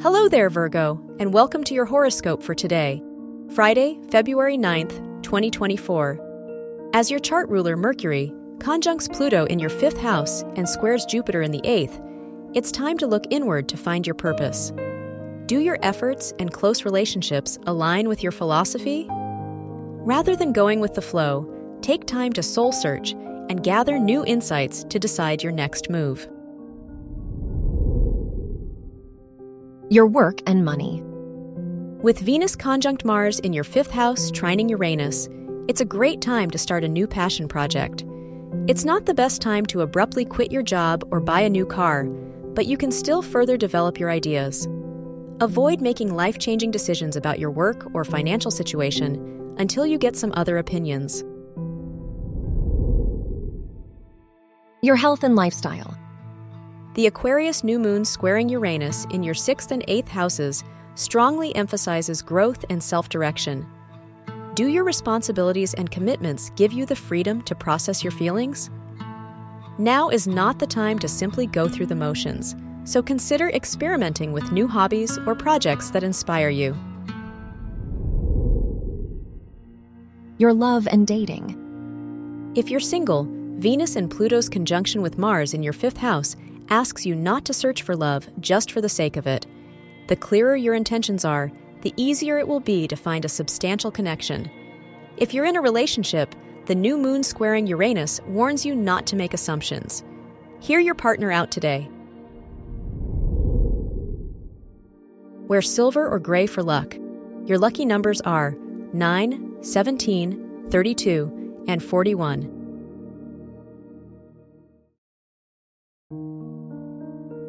Hello there, Virgo, and welcome to your horoscope for today, Friday, February 9th, 2024. As your chart ruler, Mercury, conjuncts Pluto in your fifth house and squares Jupiter in the eighth, it's time to look inward to find your purpose. Do your efforts and close relationships align with your philosophy? Rather than going with the flow, take time to soul search and gather new insights to decide your next move. Your work and money. With Venus conjunct Mars in your fifth house, trining Uranus, it's a great time to start a new passion project. It's not the best time to abruptly quit your job or buy a new car, but you can still further develop your ideas. Avoid making life changing decisions about your work or financial situation until you get some other opinions. Your health and lifestyle. The Aquarius new moon squaring Uranus in your sixth and eighth houses strongly emphasizes growth and self direction. Do your responsibilities and commitments give you the freedom to process your feelings? Now is not the time to simply go through the motions, so consider experimenting with new hobbies or projects that inspire you. Your love and dating. If you're single, Venus and Pluto's conjunction with Mars in your fifth house asks you not to search for love just for the sake of it. The clearer your intentions are, the easier it will be to find a substantial connection. If you're in a relationship, the new moon squaring Uranus warns you not to make assumptions. Hear your partner out today. Wear silver or gray for luck. Your lucky numbers are 9, 17, 32, and 41.